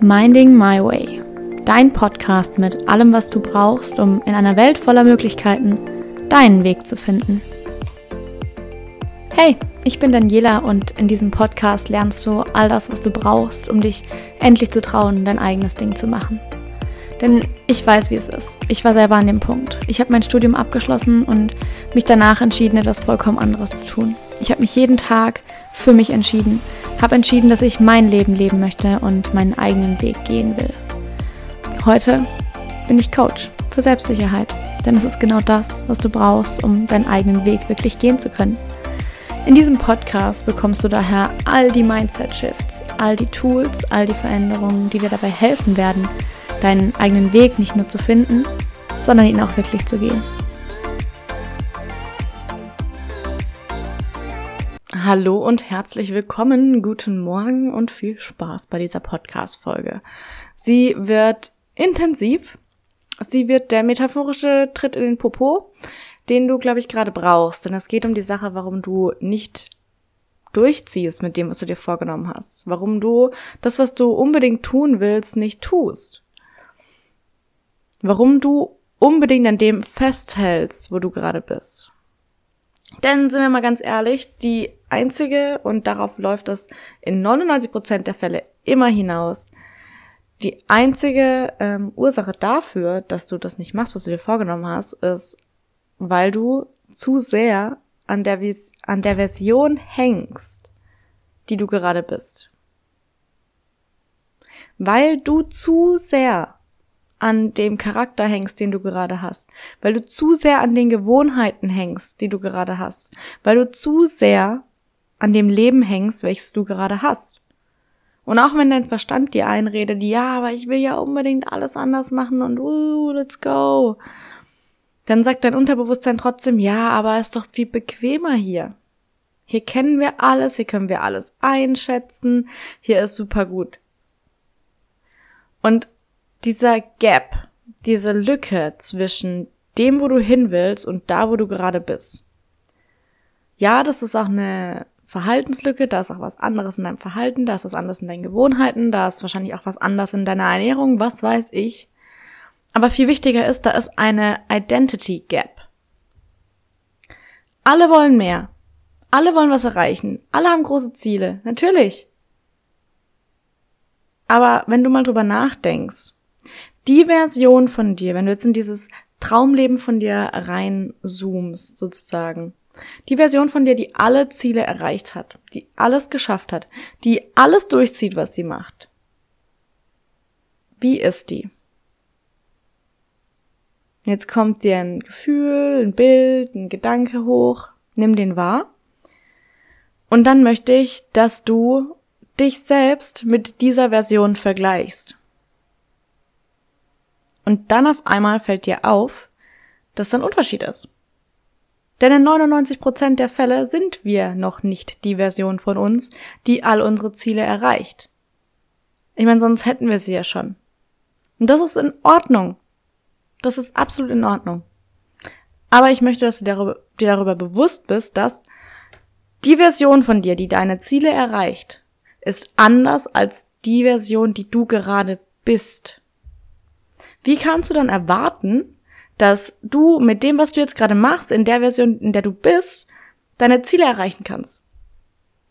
Minding My Way, dein Podcast mit allem, was du brauchst, um in einer Welt voller Möglichkeiten deinen Weg zu finden. Hey, ich bin Daniela und in diesem Podcast lernst du all das, was du brauchst, um dich endlich zu trauen, dein eigenes Ding zu machen. Denn ich weiß, wie es ist. Ich war selber an dem Punkt. Ich habe mein Studium abgeschlossen und mich danach entschieden, etwas vollkommen anderes zu tun. Ich habe mich jeden Tag für mich entschieden, habe entschieden, dass ich mein Leben leben möchte und meinen eigenen Weg gehen will. Heute bin ich Coach für Selbstsicherheit, denn es ist genau das, was du brauchst, um deinen eigenen Weg wirklich gehen zu können. In diesem Podcast bekommst du daher all die Mindset-Shifts, all die Tools, all die Veränderungen, die dir dabei helfen werden, deinen eigenen Weg nicht nur zu finden, sondern ihn auch wirklich zu gehen. Hallo und herzlich willkommen, guten Morgen und viel Spaß bei dieser Podcast-Folge. Sie wird intensiv. Sie wird der metaphorische Tritt in den Popo, den du, glaube ich, gerade brauchst. Denn es geht um die Sache, warum du nicht durchziehst mit dem, was du dir vorgenommen hast. Warum du das, was du unbedingt tun willst, nicht tust. Warum du unbedingt an dem festhältst, wo du gerade bist. Denn sind wir mal ganz ehrlich, die einzige, und darauf läuft das in 99% der Fälle immer hinaus, die einzige ähm, Ursache dafür, dass du das nicht machst, was du dir vorgenommen hast, ist, weil du zu sehr an der, an der Version hängst, die du gerade bist. Weil du zu sehr an dem Charakter hängst, den du gerade hast, weil du zu sehr an den Gewohnheiten hängst, die du gerade hast, weil du zu sehr an dem Leben hängst, welches du gerade hast. Und auch wenn dein Verstand dir einredet, ja, aber ich will ja unbedingt alles anders machen und uh, let's go, dann sagt dein Unterbewusstsein trotzdem, ja, aber ist doch viel bequemer hier. Hier kennen wir alles, hier können wir alles einschätzen, hier ist super gut. Und dieser Gap, diese Lücke zwischen dem, wo du hin willst und da, wo du gerade bist. Ja, das ist auch eine Verhaltenslücke, da ist auch was anderes in deinem Verhalten, da ist was anderes in deinen Gewohnheiten, da ist wahrscheinlich auch was anderes in deiner Ernährung, was weiß ich. Aber viel wichtiger ist, da ist eine Identity Gap. Alle wollen mehr. Alle wollen was erreichen. Alle haben große Ziele. Natürlich. Aber wenn du mal drüber nachdenkst, die Version von dir, wenn du jetzt in dieses Traumleben von dir reinzoomst, sozusagen, die Version von dir, die alle Ziele erreicht hat, die alles geschafft hat, die alles durchzieht, was sie macht. Wie ist die? Jetzt kommt dir ein Gefühl, ein Bild, ein Gedanke hoch. Nimm den wahr. Und dann möchte ich, dass du dich selbst mit dieser Version vergleichst. Und dann auf einmal fällt dir auf, dass da ein Unterschied ist. Denn in 99% der Fälle sind wir noch nicht die Version von uns, die all unsere Ziele erreicht. Ich meine, sonst hätten wir sie ja schon. Und das ist in Ordnung. Das ist absolut in Ordnung. Aber ich möchte, dass du darüber, dir darüber bewusst bist, dass die Version von dir, die deine Ziele erreicht, ist anders als die Version, die du gerade bist. Wie kannst du dann erwarten, dass du mit dem, was du jetzt gerade machst, in der Version, in der du bist, deine Ziele erreichen kannst?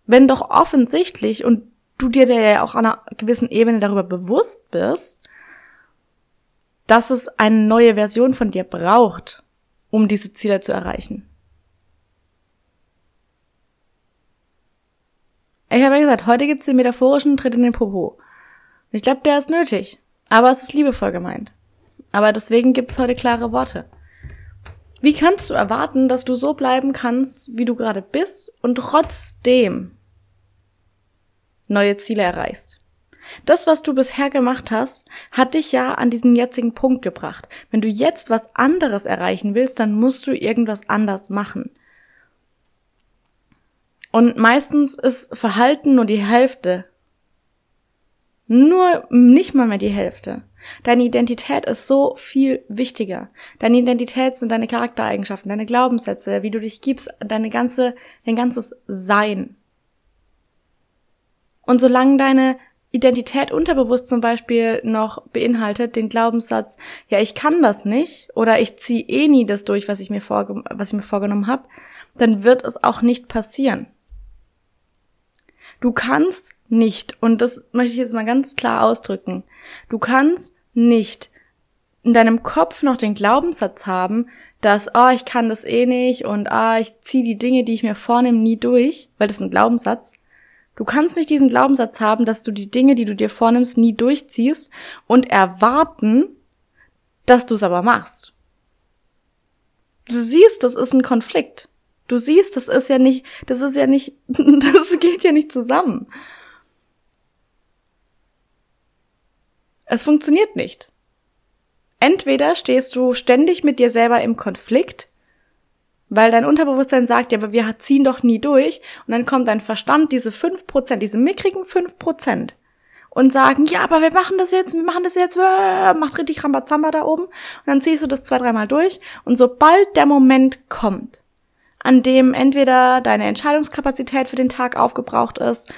Wenn doch offensichtlich und du dir ja auch an einer gewissen Ebene darüber bewusst bist, dass es eine neue Version von dir braucht, um diese Ziele zu erreichen. Ich habe ja gesagt, heute gibt's den metaphorischen Tritt in den Popo. Ich glaube, der ist nötig. Aber es ist liebevoll gemeint. Aber deswegen gibt's heute klare Worte. Wie kannst du erwarten, dass du so bleiben kannst, wie du gerade bist und trotzdem neue Ziele erreichst? Das, was du bisher gemacht hast, hat dich ja an diesen jetzigen Punkt gebracht. Wenn du jetzt was anderes erreichen willst, dann musst du irgendwas anders machen. Und meistens ist Verhalten nur die Hälfte. Nur nicht mal mehr die Hälfte. Deine Identität ist so viel wichtiger. Deine Identität sind deine Charaktereigenschaften, deine Glaubenssätze, wie du dich gibst, deine ganze, dein ganzes Sein. Und solange deine Identität unterbewusst zum Beispiel noch beinhaltet den Glaubenssatz, ja, ich kann das nicht oder ich ziehe eh nie das durch, was ich mir, vorge was ich mir vorgenommen habe, dann wird es auch nicht passieren. Du kannst nicht, und das möchte ich jetzt mal ganz klar ausdrücken, du kannst nicht in deinem Kopf noch den Glaubenssatz haben, dass, oh, ich kann das eh nicht und ah, ich ziehe die Dinge, die ich mir vornehme, nie durch, weil das ist ein Glaubenssatz. Du kannst nicht diesen Glaubenssatz haben, dass du die Dinge, die du dir vornimmst, nie durchziehst und erwarten, dass du es aber machst. Du siehst, das ist ein Konflikt. Du siehst, das ist ja nicht, das ist ja nicht, das geht ja nicht zusammen. Es funktioniert nicht. Entweder stehst du ständig mit dir selber im Konflikt weil dein Unterbewusstsein sagt, ja, aber wir ziehen doch nie durch. Und dann kommt dein Verstand, diese fünf Prozent, diese mickrigen fünf Prozent und sagen, ja, aber wir machen das jetzt, wir machen das jetzt, äh, macht richtig Rambazamba da oben. Und dann ziehst du das zwei, dreimal durch. Und sobald der Moment kommt, an dem entweder deine Entscheidungskapazität für den Tag aufgebraucht ist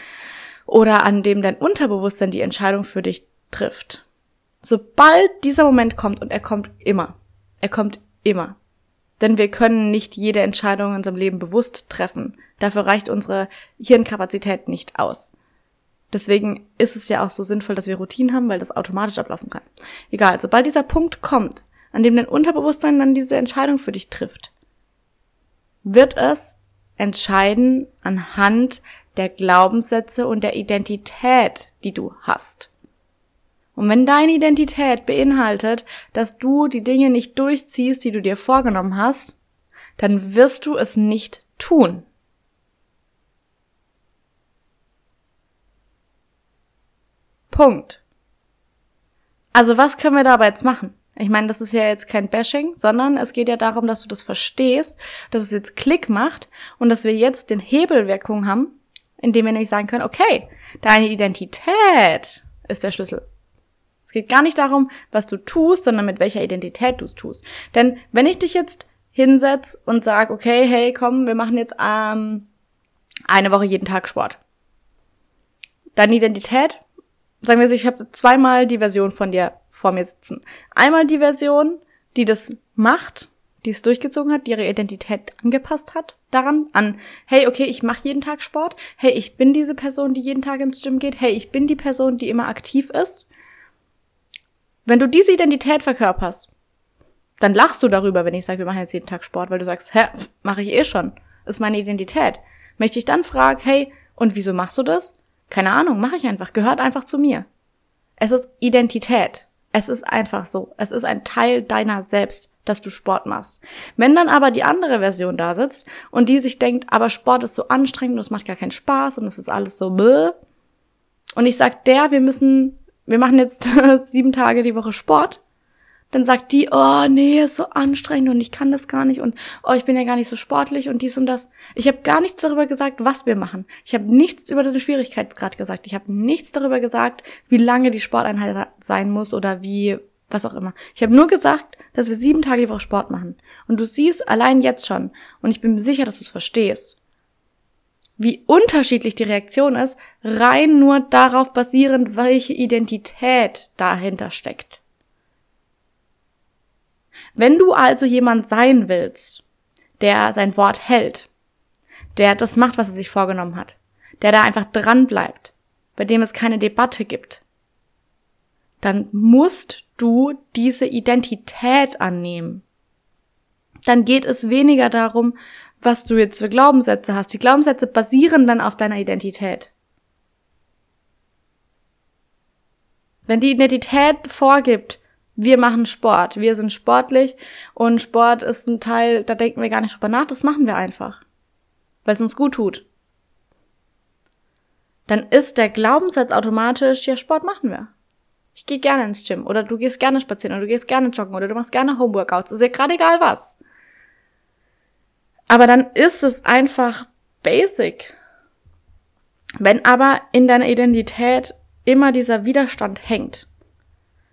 oder an dem dein Unterbewusstsein die Entscheidung für dich trifft. Sobald dieser Moment kommt, und er kommt immer, er kommt immer, denn wir können nicht jede Entscheidung in unserem Leben bewusst treffen. Dafür reicht unsere Hirnkapazität nicht aus. Deswegen ist es ja auch so sinnvoll, dass wir Routinen haben, weil das automatisch ablaufen kann. Egal, sobald dieser Punkt kommt, an dem dein Unterbewusstsein dann diese Entscheidung für dich trifft, wird es entscheiden anhand der Glaubenssätze und der Identität, die du hast. Und wenn deine Identität beinhaltet, dass du die Dinge nicht durchziehst, die du dir vorgenommen hast, dann wirst du es nicht tun. Punkt. Also was können wir dabei jetzt machen? Ich meine, das ist ja jetzt kein Bashing, sondern es geht ja darum, dass du das verstehst, dass es jetzt Klick macht und dass wir jetzt den Hebelwirkung haben, indem wir nämlich sagen können, okay, deine Identität ist der Schlüssel. Es geht gar nicht darum, was du tust, sondern mit welcher Identität du es tust. Denn wenn ich dich jetzt hinsetz und sag, okay, hey, komm, wir machen jetzt ähm, eine Woche jeden Tag Sport. Deine Identität, sagen wir, ich habe zweimal die Version von dir vor mir sitzen. Einmal die Version, die das macht, die es durchgezogen hat, die ihre Identität angepasst hat daran, an, hey, okay, ich mache jeden Tag Sport, hey, ich bin diese Person, die jeden Tag ins Gym geht, hey, ich bin die Person, die immer aktiv ist. Wenn du diese Identität verkörperst, dann lachst du darüber, wenn ich sage, wir machen jetzt jeden Tag Sport, weil du sagst, hä, mache ich eh schon. ist meine Identität. Wenn ich dann frage, hey, und wieso machst du das? Keine Ahnung, mache ich einfach, gehört einfach zu mir. Es ist Identität. Es ist einfach so. Es ist ein Teil deiner selbst, dass du Sport machst. Wenn dann aber die andere Version da sitzt und die sich denkt, aber Sport ist so anstrengend und es macht gar keinen Spaß und es ist alles so bäh. Und ich sag der, wir müssen wir machen jetzt sieben Tage die Woche Sport, dann sagt die, oh nee, ist so anstrengend und ich kann das gar nicht und oh, ich bin ja gar nicht so sportlich und dies und das. Ich habe gar nichts darüber gesagt, was wir machen. Ich habe nichts über den Schwierigkeitsgrad gesagt. Ich habe nichts darüber gesagt, wie lange die Sporteinheit sein muss oder wie was auch immer. Ich habe nur gesagt, dass wir sieben Tage die Woche Sport machen. Und du siehst allein jetzt schon, und ich bin mir sicher, dass du es verstehst, wie unterschiedlich die Reaktion ist, rein nur darauf basierend, welche Identität dahinter steckt. Wenn du also jemand sein willst, der sein Wort hält, der das macht, was er sich vorgenommen hat, der da einfach dran bleibt, bei dem es keine Debatte gibt, dann musst du diese Identität annehmen. Dann geht es weniger darum, was du jetzt für Glaubenssätze hast. Die Glaubenssätze basieren dann auf deiner Identität. Wenn die Identität vorgibt, wir machen Sport, wir sind sportlich und Sport ist ein Teil, da denken wir gar nicht drüber nach, das machen wir einfach, weil es uns gut tut. Dann ist der Glaubenssatz automatisch, ja, Sport machen wir. Ich gehe gerne ins Gym oder du gehst gerne spazieren oder du gehst gerne joggen oder du machst gerne Homeworkouts, ist ja gerade egal was. Aber dann ist es einfach basic. Wenn aber in deiner Identität immer dieser Widerstand hängt,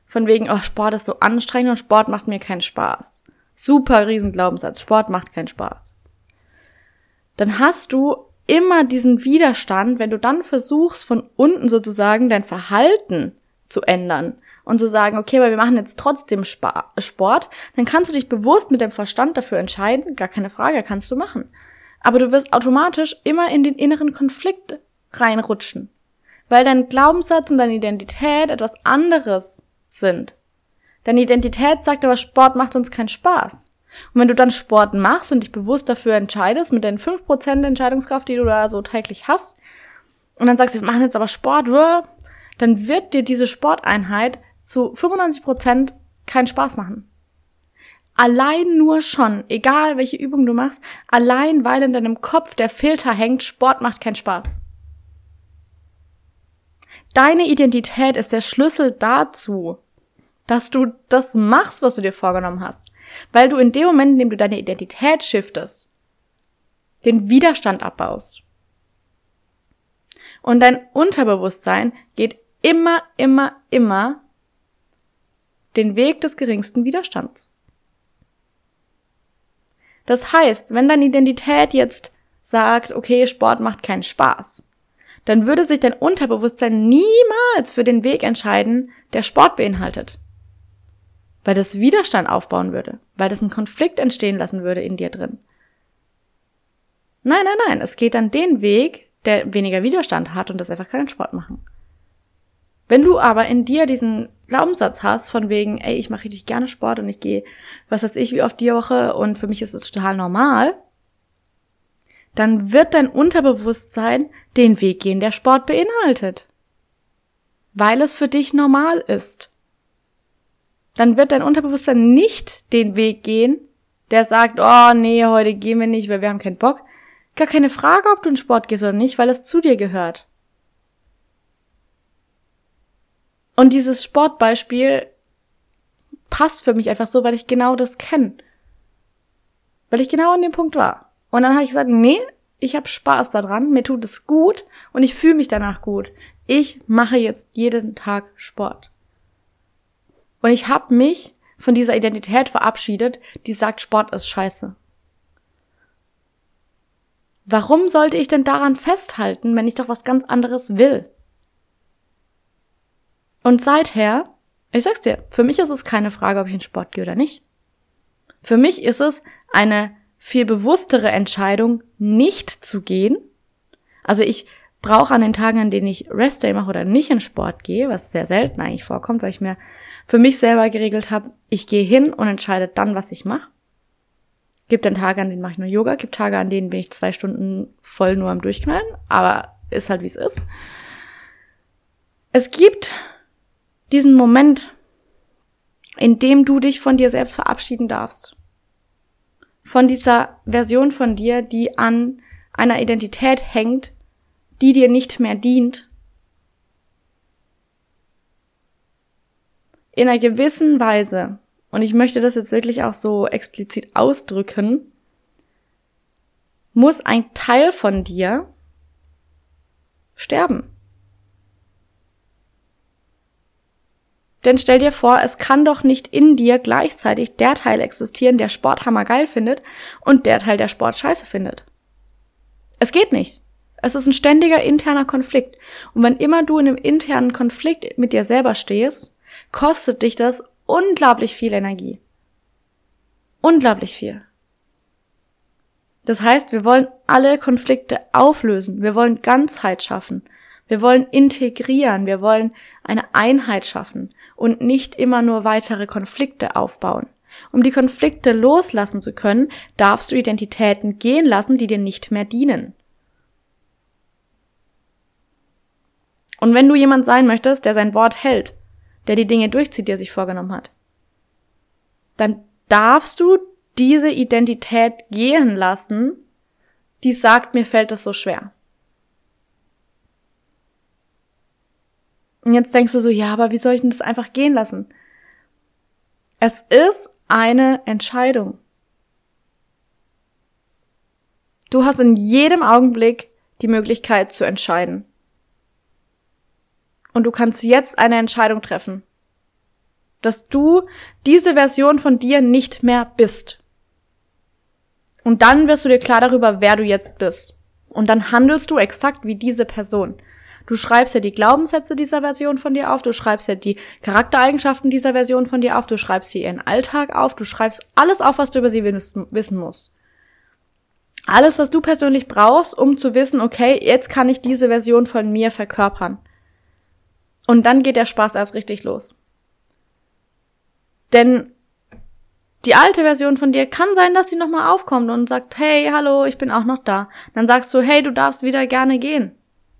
von wegen, oh, Sport ist so anstrengend und Sport macht mir keinen Spaß. Super Riesenglaubenssatz, Sport macht keinen Spaß. Dann hast du immer diesen Widerstand, wenn du dann versuchst, von unten sozusagen dein Verhalten zu ändern und zu sagen, okay, aber wir machen jetzt trotzdem Sport, dann kannst du dich bewusst mit dem Verstand dafür entscheiden, gar keine Frage, kannst du machen. Aber du wirst automatisch immer in den inneren Konflikt reinrutschen, weil dein Glaubenssatz und deine Identität etwas anderes sind. Deine Identität sagt aber, Sport macht uns keinen Spaß. Und wenn du dann Sport machst und dich bewusst dafür entscheidest, mit den 5% Entscheidungskraft, die du da so täglich hast, und dann sagst du, wir machen jetzt aber Sport, dann wird dir diese Sporteinheit zu 95% keinen Spaß machen. Allein nur schon, egal welche Übung du machst, allein weil in deinem Kopf der Filter hängt, Sport macht keinen Spaß. Deine Identität ist der Schlüssel dazu, dass du das machst, was du dir vorgenommen hast. Weil du in dem Moment, in dem du deine Identität shiftest, den Widerstand abbaust. Und dein Unterbewusstsein geht immer, immer, immer den Weg des geringsten Widerstands. Das heißt, wenn deine Identität jetzt sagt, okay, Sport macht keinen Spaß, dann würde sich dein Unterbewusstsein niemals für den Weg entscheiden, der Sport beinhaltet weil das Widerstand aufbauen würde, weil das einen Konflikt entstehen lassen würde in dir drin. Nein, nein, nein, es geht dann den Weg, der weniger Widerstand hat und das einfach keinen Sport machen. Wenn du aber in dir diesen Glaubenssatz hast von wegen, ey, ich mache richtig gerne Sport und ich gehe, was weiß ich, wie oft die Woche und für mich ist es total normal, dann wird dein Unterbewusstsein den Weg gehen, der Sport beinhaltet. Weil es für dich normal ist dann wird dein Unterbewusstsein nicht den Weg gehen, der sagt, oh nee, heute gehen wir nicht, weil wir haben keinen Bock. Gar keine Frage, ob du in Sport gehst oder nicht, weil es zu dir gehört. Und dieses Sportbeispiel passt für mich einfach so, weil ich genau das kenne. Weil ich genau an dem Punkt war. Und dann habe ich gesagt, nee, ich habe Spaß daran, mir tut es gut und ich fühle mich danach gut. Ich mache jetzt jeden Tag Sport. Und ich habe mich von dieser Identität verabschiedet, die sagt, Sport ist scheiße. Warum sollte ich denn daran festhalten, wenn ich doch was ganz anderes will? Und seither, ich sag's dir, für mich ist es keine Frage, ob ich in Sport gehe oder nicht. Für mich ist es eine viel bewusstere Entscheidung, nicht zu gehen. Also ich brauche an den Tagen, an denen ich Restday mache oder nicht in Sport gehe, was sehr selten eigentlich vorkommt, weil ich mir für mich selber geregelt habe, ich gehe hin und entscheide dann, was ich mache. Gibt dann Tage, an denen mache ich nur Yoga, gibt Tage, an denen bin ich zwei Stunden voll nur am Durchknallen, aber ist halt wie es ist. Es gibt diesen Moment, in dem du dich von dir selbst verabschieden darfst. Von dieser Version von dir, die an einer Identität hängt, die dir nicht mehr dient in einer gewissen Weise, und ich möchte das jetzt wirklich auch so explizit ausdrücken, muss ein Teil von dir sterben. Denn stell dir vor, es kann doch nicht in dir gleichzeitig der Teil existieren, der Sporthammer geil findet und der Teil, der Sport scheiße findet. Es geht nicht. Es ist ein ständiger interner Konflikt. Und wenn immer du in einem internen Konflikt mit dir selber stehst, kostet dich das unglaublich viel Energie. Unglaublich viel. Das heißt, wir wollen alle Konflikte auflösen. Wir wollen Ganzheit schaffen. Wir wollen integrieren. Wir wollen eine Einheit schaffen und nicht immer nur weitere Konflikte aufbauen. Um die Konflikte loslassen zu können, darfst du Identitäten gehen lassen, die dir nicht mehr dienen. Und wenn du jemand sein möchtest, der sein Wort hält, der die Dinge durchzieht, die er sich vorgenommen hat, dann darfst du diese Identität gehen lassen, die sagt, mir fällt das so schwer. Und jetzt denkst du so, ja, aber wie soll ich denn das einfach gehen lassen? Es ist eine Entscheidung. Du hast in jedem Augenblick die Möglichkeit zu entscheiden. Und du kannst jetzt eine Entscheidung treffen. Dass du diese Version von dir nicht mehr bist. Und dann wirst du dir klar darüber, wer du jetzt bist. Und dann handelst du exakt wie diese Person. Du schreibst ja die Glaubenssätze dieser Version von dir auf, du schreibst ja die Charaktereigenschaften dieser Version von dir auf, du schreibst hier ihren Alltag auf, du schreibst alles auf, was du über sie wissen musst. Alles, was du persönlich brauchst, um zu wissen, okay, jetzt kann ich diese Version von mir verkörpern. Und dann geht der Spaß erst richtig los. Denn die alte Version von dir kann sein, dass sie nochmal aufkommt und sagt, hey, hallo, ich bin auch noch da. Dann sagst du, hey, du darfst wieder gerne gehen.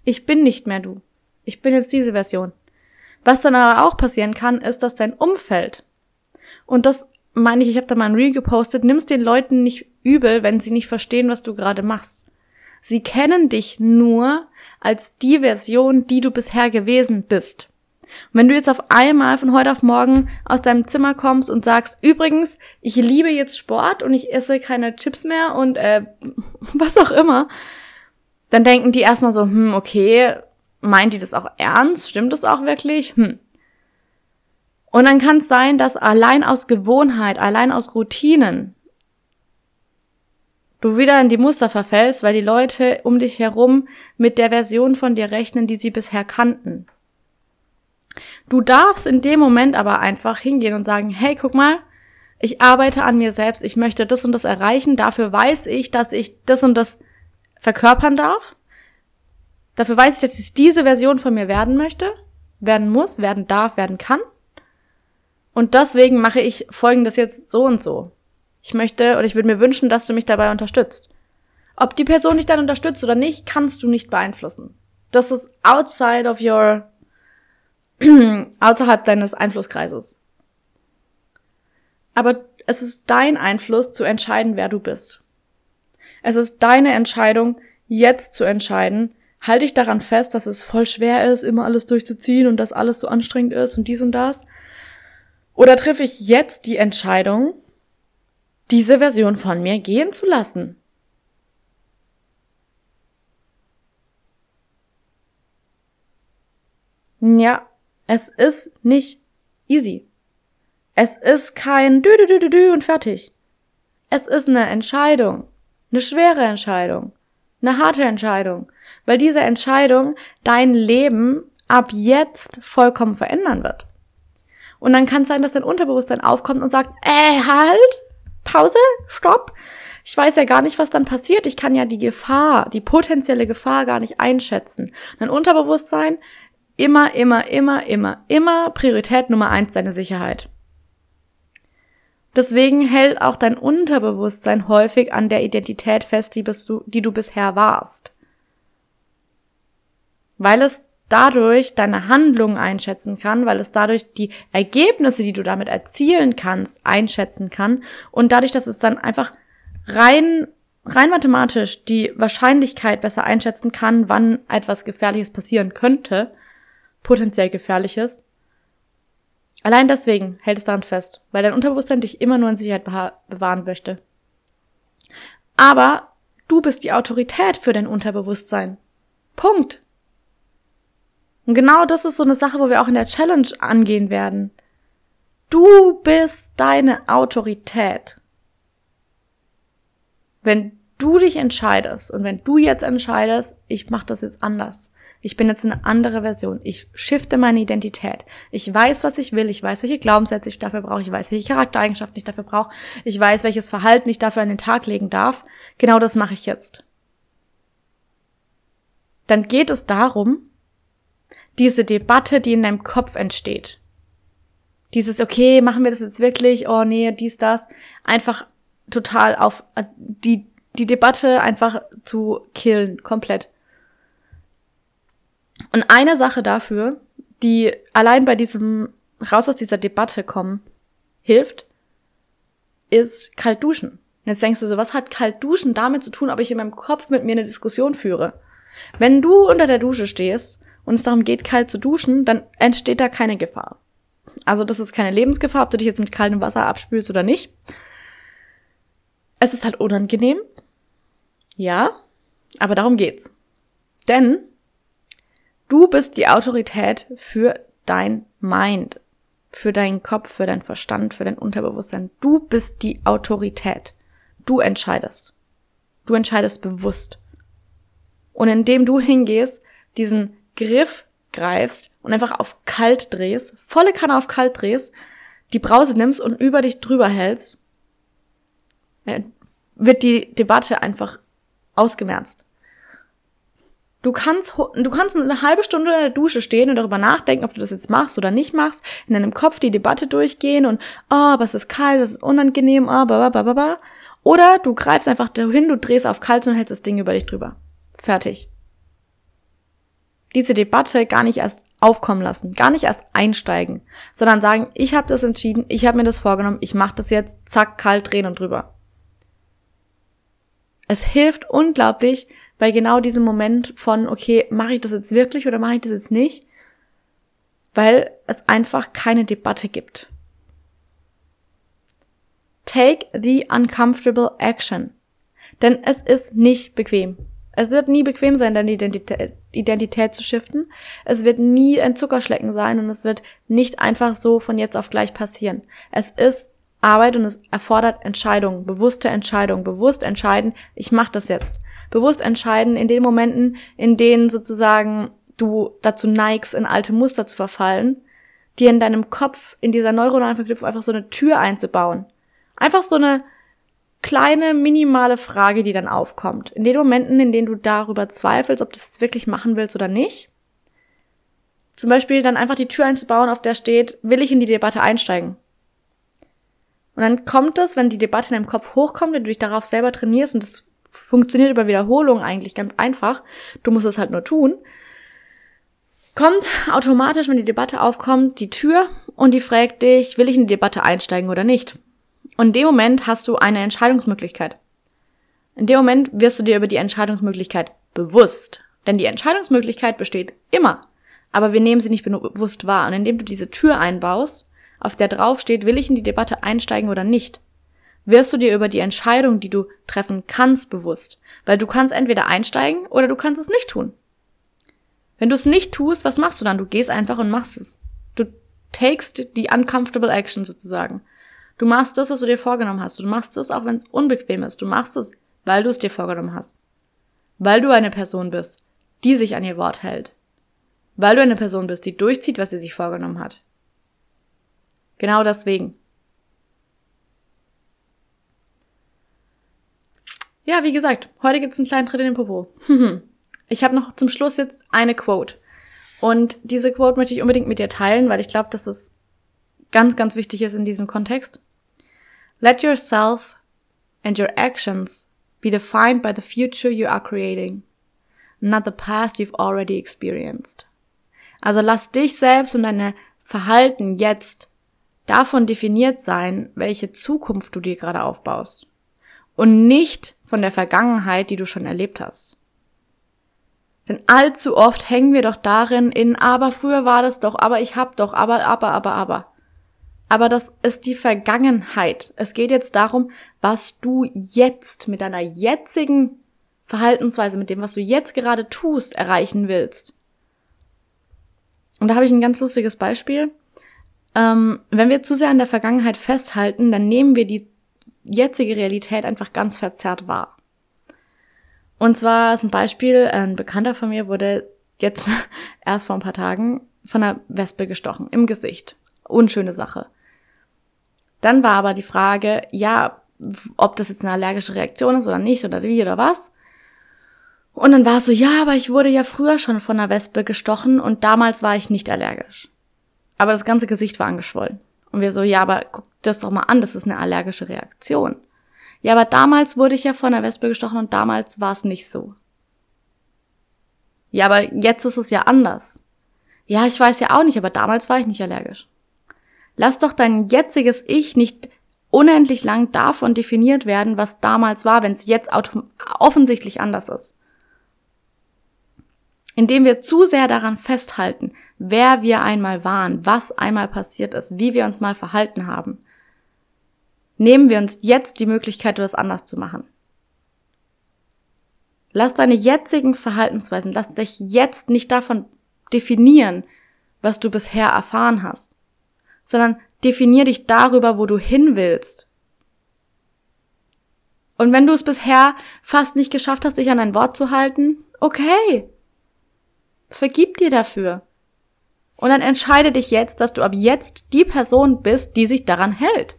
Ich bin nicht mehr du. Ich bin jetzt diese Version. Was dann aber auch passieren kann, ist, dass dein Umfeld, und das meine ich, ich habe da mal ein Reel gepostet, nimmst den Leuten nicht übel, wenn sie nicht verstehen, was du gerade machst. Sie kennen dich nur als die Version, die du bisher gewesen bist. Und wenn du jetzt auf einmal von heute auf morgen aus deinem Zimmer kommst und sagst, übrigens, ich liebe jetzt Sport und ich esse keine Chips mehr und äh, was auch immer, dann denken die erstmal so, hm, okay, meint die das auch ernst? Stimmt das auch wirklich? Hm. Und dann kann es sein, dass allein aus Gewohnheit, allein aus Routinen du wieder in die Muster verfällst, weil die Leute um dich herum mit der Version von dir rechnen, die sie bisher kannten. Du darfst in dem Moment aber einfach hingehen und sagen, hey, guck mal, ich arbeite an mir selbst, ich möchte das und das erreichen, dafür weiß ich, dass ich das und das verkörpern darf. Dafür weiß ich, dass ich diese Version von mir werden möchte, werden muss, werden darf, werden kann. Und deswegen mache ich folgendes jetzt so und so. Ich möchte oder ich würde mir wünschen, dass du mich dabei unterstützt. Ob die Person dich dann unterstützt oder nicht, kannst du nicht beeinflussen. Das ist outside of your, außerhalb deines Einflusskreises. Aber es ist dein Einfluss zu entscheiden, wer du bist. Es ist deine Entscheidung, jetzt zu entscheiden. Halte ich daran fest, dass es voll schwer ist, immer alles durchzuziehen und dass alles so anstrengend ist und dies und das? Oder treffe ich jetzt die Entscheidung, diese Version von mir gehen zu lassen? Ja, es ist nicht easy. Es ist kein dü dü dü dü dü und fertig. Es ist eine Entscheidung. Eine schwere Entscheidung. Eine harte Entscheidung. Weil diese Entscheidung dein Leben ab jetzt vollkommen verändern wird. Und dann kann es sein, dass dein Unterbewusstsein aufkommt und sagt, äh, halt, Pause, stopp. Ich weiß ja gar nicht, was dann passiert. Ich kann ja die Gefahr, die potenzielle Gefahr gar nicht einschätzen. Dein Unterbewusstsein, immer, immer, immer, immer, immer Priorität Nummer eins deine Sicherheit. Deswegen hält auch dein Unterbewusstsein häufig an der Identität fest, die, du, die du bisher warst. Weil es dadurch deine Handlungen einschätzen kann, weil es dadurch die Ergebnisse, die du damit erzielen kannst, einschätzen kann und dadurch, dass es dann einfach rein rein mathematisch die Wahrscheinlichkeit besser einschätzen kann, wann etwas Gefährliches passieren könnte, potenziell Gefährliches, Allein deswegen hält es daran fest, weil dein Unterbewusstsein dich immer nur in Sicherheit bewahren möchte. Aber du bist die Autorität für dein Unterbewusstsein. Punkt. Und genau das ist so eine Sache, wo wir auch in der Challenge angehen werden. Du bist deine Autorität. Wenn du dich entscheidest und wenn du jetzt entscheidest, ich mache das jetzt anders, ich bin jetzt eine andere Version. Ich shifte meine Identität. Ich weiß, was ich will. Ich weiß, welche Glaubenssätze ich dafür brauche. Ich weiß, welche Charaktereigenschaften ich dafür brauche. Ich weiß, welches Verhalten ich dafür an den Tag legen darf. Genau das mache ich jetzt. Dann geht es darum, diese Debatte, die in deinem Kopf entsteht. Dieses, okay, machen wir das jetzt wirklich? Oh nee, dies, das. Einfach total auf die, die Debatte einfach zu killen, komplett. Und eine Sache dafür, die allein bei diesem raus aus dieser Debatte kommen hilft, ist kalt duschen. Und jetzt denkst du so, was hat kalt duschen damit zu tun, ob ich in meinem Kopf mit mir eine Diskussion führe? Wenn du unter der Dusche stehst und es darum geht, kalt zu duschen, dann entsteht da keine Gefahr. Also das ist keine Lebensgefahr, ob du dich jetzt mit kaltem Wasser abspülst oder nicht. Es ist halt unangenehm. Ja, aber darum geht's. Denn Du bist die Autorität für dein Mind, für deinen Kopf, für deinen Verstand, für dein Unterbewusstsein. Du bist die Autorität. Du entscheidest. Du entscheidest bewusst. und indem du hingehst, diesen Griff greifst und einfach auf kalt drehst, volle Kanne auf kalt drehst, die Brause nimmst und über dich drüber hältst, wird die Debatte einfach ausgemerzt. Du kannst, du kannst eine halbe Stunde in der Dusche stehen und darüber nachdenken, ob du das jetzt machst oder nicht machst, in deinem Kopf die Debatte durchgehen und, oh, was ist kalt, was ist unangenehm, oh, ba. Oder du greifst einfach dahin, du drehst auf kalt und hältst das Ding über dich drüber. Fertig. Diese Debatte gar nicht erst aufkommen lassen, gar nicht erst einsteigen, sondern sagen, ich habe das entschieden, ich habe mir das vorgenommen, ich mache das jetzt, zack, kalt drehen und drüber. Es hilft unglaublich, bei genau diesem Moment von, okay, mache ich das jetzt wirklich oder mache ich das jetzt nicht? Weil es einfach keine Debatte gibt. Take the uncomfortable action. Denn es ist nicht bequem. Es wird nie bequem sein, deine Identität, Identität zu shiften. Es wird nie ein Zuckerschlecken sein und es wird nicht einfach so von jetzt auf gleich passieren. Es ist Arbeit und es erfordert Entscheidungen, bewusste Entscheidungen, bewusst entscheiden, ich mache das jetzt. Bewusst entscheiden in den Momenten, in denen sozusagen du dazu neigst, in alte Muster zu verfallen, dir in deinem Kopf, in dieser neuronalen Verknüpfung einfach so eine Tür einzubauen. Einfach so eine kleine, minimale Frage, die dann aufkommt. In den Momenten, in denen du darüber zweifelst, ob du das jetzt wirklich machen willst oder nicht. Zum Beispiel dann einfach die Tür einzubauen, auf der steht, will ich in die Debatte einsteigen? Und dann kommt es, wenn die Debatte in deinem Kopf hochkommt, wenn du dich darauf selber trainierst und das funktioniert über Wiederholung eigentlich ganz einfach, du musst es halt nur tun, kommt automatisch, wenn die Debatte aufkommt, die Tür und die fragt dich, will ich in die Debatte einsteigen oder nicht? Und in dem Moment hast du eine Entscheidungsmöglichkeit. In dem Moment wirst du dir über die Entscheidungsmöglichkeit bewusst. Denn die Entscheidungsmöglichkeit besteht immer. Aber wir nehmen sie nicht bewusst wahr. Und indem du diese Tür einbaust, auf der drauf steht, will ich in die Debatte einsteigen oder nicht, wirst du dir über die Entscheidung, die du treffen kannst, bewusst. Weil du kannst entweder einsteigen oder du kannst es nicht tun. Wenn du es nicht tust, was machst du dann? Du gehst einfach und machst es. Du takest die uncomfortable action sozusagen. Du machst das, was du dir vorgenommen hast. Du machst es, auch wenn es unbequem ist. Du machst es, weil du es dir vorgenommen hast. Weil du eine Person bist, die sich an ihr Wort hält. Weil du eine Person bist, die durchzieht, was sie sich vorgenommen hat. Genau deswegen. Ja, wie gesagt, heute gibt's einen kleinen Tritt in den Popo. ich habe noch zum Schluss jetzt eine Quote. Und diese Quote möchte ich unbedingt mit dir teilen, weil ich glaube, dass es ganz, ganz wichtig ist in diesem Kontext. Let yourself and your actions be defined by the future you are creating, not the past you've already experienced. Also lass dich selbst und deine Verhalten jetzt davon definiert sein, welche Zukunft du dir gerade aufbaust. Und nicht von der Vergangenheit, die du schon erlebt hast. Denn allzu oft hängen wir doch darin in, aber früher war das doch, aber ich hab doch, aber, aber, aber, aber. Aber das ist die Vergangenheit. Es geht jetzt darum, was du jetzt mit deiner jetzigen Verhaltensweise, mit dem, was du jetzt gerade tust, erreichen willst. Und da habe ich ein ganz lustiges Beispiel. Ähm, wenn wir zu sehr an der Vergangenheit festhalten, dann nehmen wir die jetzige Realität einfach ganz verzerrt wahr. Und zwar ist ein Beispiel, ein Bekannter von mir wurde jetzt erst vor ein paar Tagen von einer Wespe gestochen im Gesicht. Unschöne Sache. Dann war aber die Frage, ja, ob das jetzt eine allergische Reaktion ist oder nicht oder wie oder was. Und dann war es so, ja, aber ich wurde ja früher schon von einer Wespe gestochen und damals war ich nicht allergisch. Aber das ganze Gesicht war angeschwollen. Und wir so, ja, aber guck das doch mal an, das ist eine allergische Reaktion. Ja, aber damals wurde ich ja von einer Wespe gestochen und damals war es nicht so. Ja, aber jetzt ist es ja anders. Ja, ich weiß ja auch nicht, aber damals war ich nicht allergisch. Lass doch dein jetziges Ich nicht unendlich lang davon definiert werden, was damals war, wenn es jetzt offensichtlich anders ist. Indem wir zu sehr daran festhalten, wer wir einmal waren, was einmal passiert ist, wie wir uns mal verhalten haben, nehmen wir uns jetzt die Möglichkeit, das anders zu machen. Lass deine jetzigen Verhaltensweisen, lass dich jetzt nicht davon definieren, was du bisher erfahren hast, sondern definier dich darüber, wo du hin willst. Und wenn du es bisher fast nicht geschafft hast, dich an dein Wort zu halten, Okay. Vergib dir dafür. Und dann entscheide dich jetzt, dass du ab jetzt die Person bist, die sich daran hält.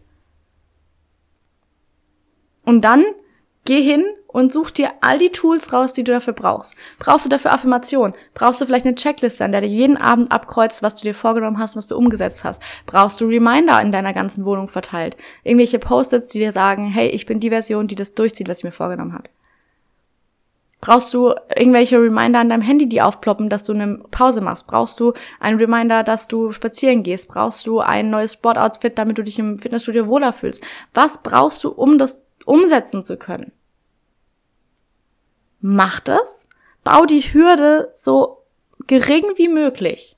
Und dann geh hin und such dir all die Tools raus, die du dafür brauchst. Brauchst du dafür Affirmation? Brauchst du vielleicht eine Checkliste, an der du jeden Abend abkreuzt, was du dir vorgenommen hast, was du umgesetzt hast? Brauchst du Reminder in deiner ganzen Wohnung verteilt? Irgendwelche Post-its, die dir sagen, hey, ich bin die Version, die das durchzieht, was ich mir vorgenommen habe? Brauchst du irgendwelche Reminder an deinem Handy, die aufploppen, dass du eine Pause machst? Brauchst du einen Reminder, dass du spazieren gehst? Brauchst du ein neues Sportoutfit, damit du dich im Fitnessstudio wohler fühlst? Was brauchst du, um das umsetzen zu können? Mach das. Bau die Hürde so gering wie möglich.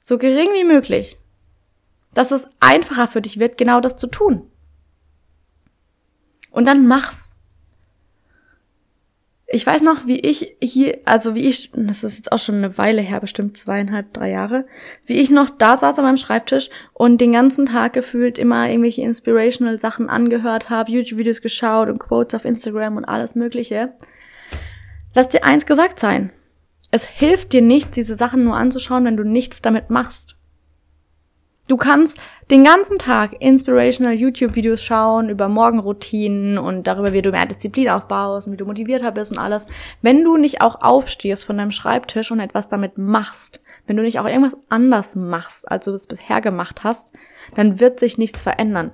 So gering wie möglich. Dass es einfacher für dich wird, genau das zu tun. Und dann mach's. Ich weiß noch, wie ich hier, also wie ich, das ist jetzt auch schon eine Weile her, bestimmt zweieinhalb, drei Jahre, wie ich noch da saß an meinem Schreibtisch und den ganzen Tag gefühlt immer irgendwelche inspirational Sachen angehört habe, YouTube-Videos geschaut und Quotes auf Instagram und alles Mögliche. Lass dir eins gesagt sein. Es hilft dir nicht, diese Sachen nur anzuschauen, wenn du nichts damit machst. Du kannst den ganzen Tag inspirational YouTube-Videos schauen über Morgenroutinen und darüber, wie du mehr Disziplin aufbaust und wie du motivierter bist und alles. Wenn du nicht auch aufstehst von deinem Schreibtisch und etwas damit machst, wenn du nicht auch irgendwas anders machst, als du es bisher gemacht hast, dann wird sich nichts verändern.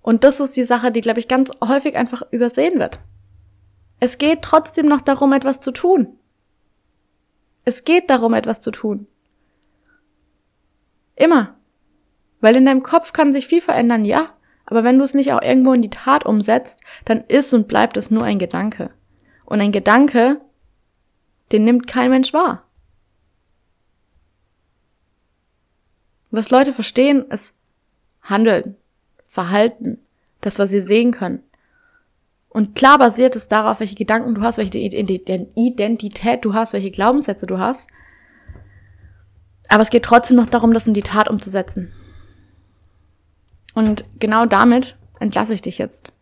Und das ist die Sache, die, glaube ich, ganz häufig einfach übersehen wird. Es geht trotzdem noch darum, etwas zu tun. Es geht darum, etwas zu tun. Immer. Weil in deinem Kopf kann sich viel verändern, ja. Aber wenn du es nicht auch irgendwo in die Tat umsetzt, dann ist und bleibt es nur ein Gedanke. Und ein Gedanke, den nimmt kein Mensch wahr. Was Leute verstehen, ist Handeln, Verhalten, das, was sie sehen können. Und klar basiert es darauf, welche Gedanken du hast, welche Identität du hast, welche Glaubenssätze du hast. Aber es geht trotzdem noch darum, das in die Tat umzusetzen. Und genau damit entlasse ich dich jetzt.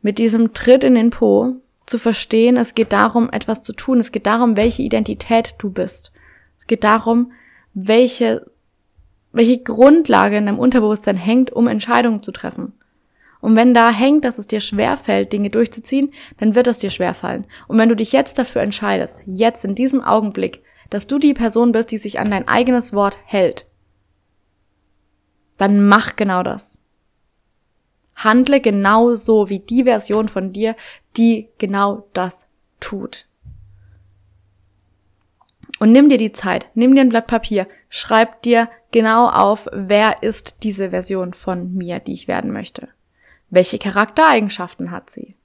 Mit diesem Tritt in den Po zu verstehen, es geht darum, etwas zu tun. Es geht darum, welche Identität du bist. Es geht darum, welche, welche Grundlage in deinem Unterbewusstsein hängt, um Entscheidungen zu treffen. Und wenn da hängt, dass es dir schwerfällt, Dinge durchzuziehen, dann wird es dir schwerfallen. Und wenn du dich jetzt dafür entscheidest, jetzt in diesem Augenblick, dass du die Person bist, die sich an dein eigenes Wort hält, dann mach genau das. Handle genau so wie die Version von dir, die genau das tut. Und nimm dir die Zeit, nimm dir ein Blatt Papier, schreib dir genau auf, wer ist diese Version von mir, die ich werden möchte. Welche Charaktereigenschaften hat sie?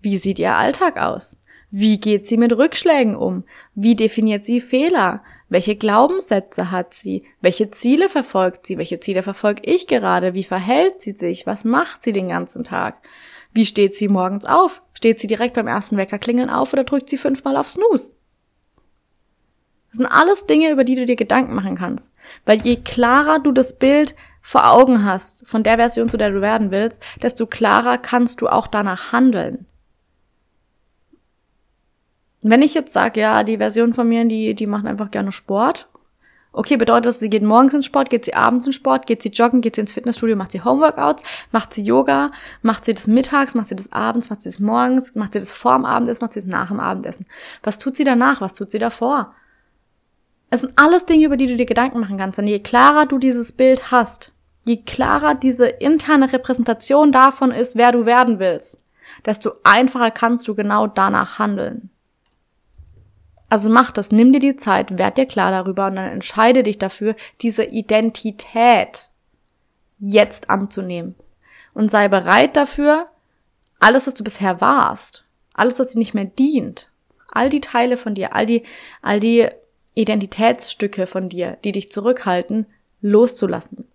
Wie sieht ihr Alltag aus? Wie geht sie mit Rückschlägen um? Wie definiert sie Fehler? Welche Glaubenssätze hat sie? Welche Ziele verfolgt sie? Welche Ziele verfolge ich gerade? Wie verhält sie sich? Was macht sie den ganzen Tag? Wie steht sie morgens auf? Steht sie direkt beim ersten Weckerklingeln auf oder drückt sie fünfmal auf Snooze? Das sind alles Dinge, über die du dir Gedanken machen kannst. Weil je klarer du das Bild vor Augen hast, von der Version, zu der du werden willst, desto klarer kannst du auch danach handeln. Wenn ich jetzt sage, ja, die Version von mir, die, die macht einfach gerne Sport. Okay, bedeutet das, sie geht morgens ins Sport, geht sie abends ins Sport, geht sie joggen, geht sie ins Fitnessstudio, macht sie Homeworkouts, macht sie Yoga, macht sie das mittags, macht sie das abends, macht sie das morgens, macht sie das vorm Abendessen, macht sie das nach dem Abendessen. Was tut sie danach? Was tut sie davor? Es sind alles Dinge, über die du dir Gedanken machen kannst. Denn je klarer du dieses Bild hast, je klarer diese interne Repräsentation davon ist, wer du werden willst, desto einfacher kannst du genau danach handeln. Also mach das, nimm dir die Zeit, werd dir klar darüber und dann entscheide dich dafür, diese Identität jetzt anzunehmen. Und sei bereit dafür, alles, was du bisher warst, alles, was dir nicht mehr dient, all die Teile von dir, all die, all die Identitätsstücke von dir, die dich zurückhalten, loszulassen.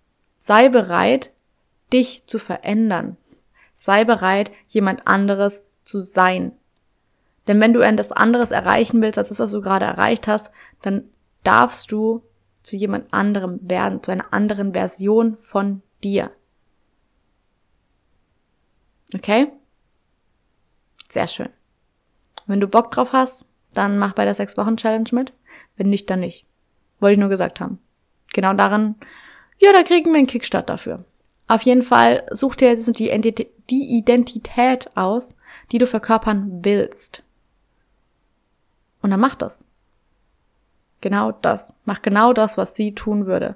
Sei bereit, dich zu verändern. Sei bereit, jemand anderes zu sein. Denn wenn du etwas anderes erreichen willst, als das, was du gerade erreicht hast, dann darfst du zu jemand anderem werden, zu einer anderen Version von dir. Okay? Sehr schön. Wenn du Bock drauf hast, dann mach bei der sechs Wochen Challenge mit. Wenn nicht, dann nicht. Wollte ich nur gesagt haben. Genau daran, ja, da kriegen wir einen Kickstart dafür. Auf jeden Fall such dir jetzt die Identität aus, die du verkörpern willst. Und dann mach das. Genau das. Mach genau das, was sie tun würde.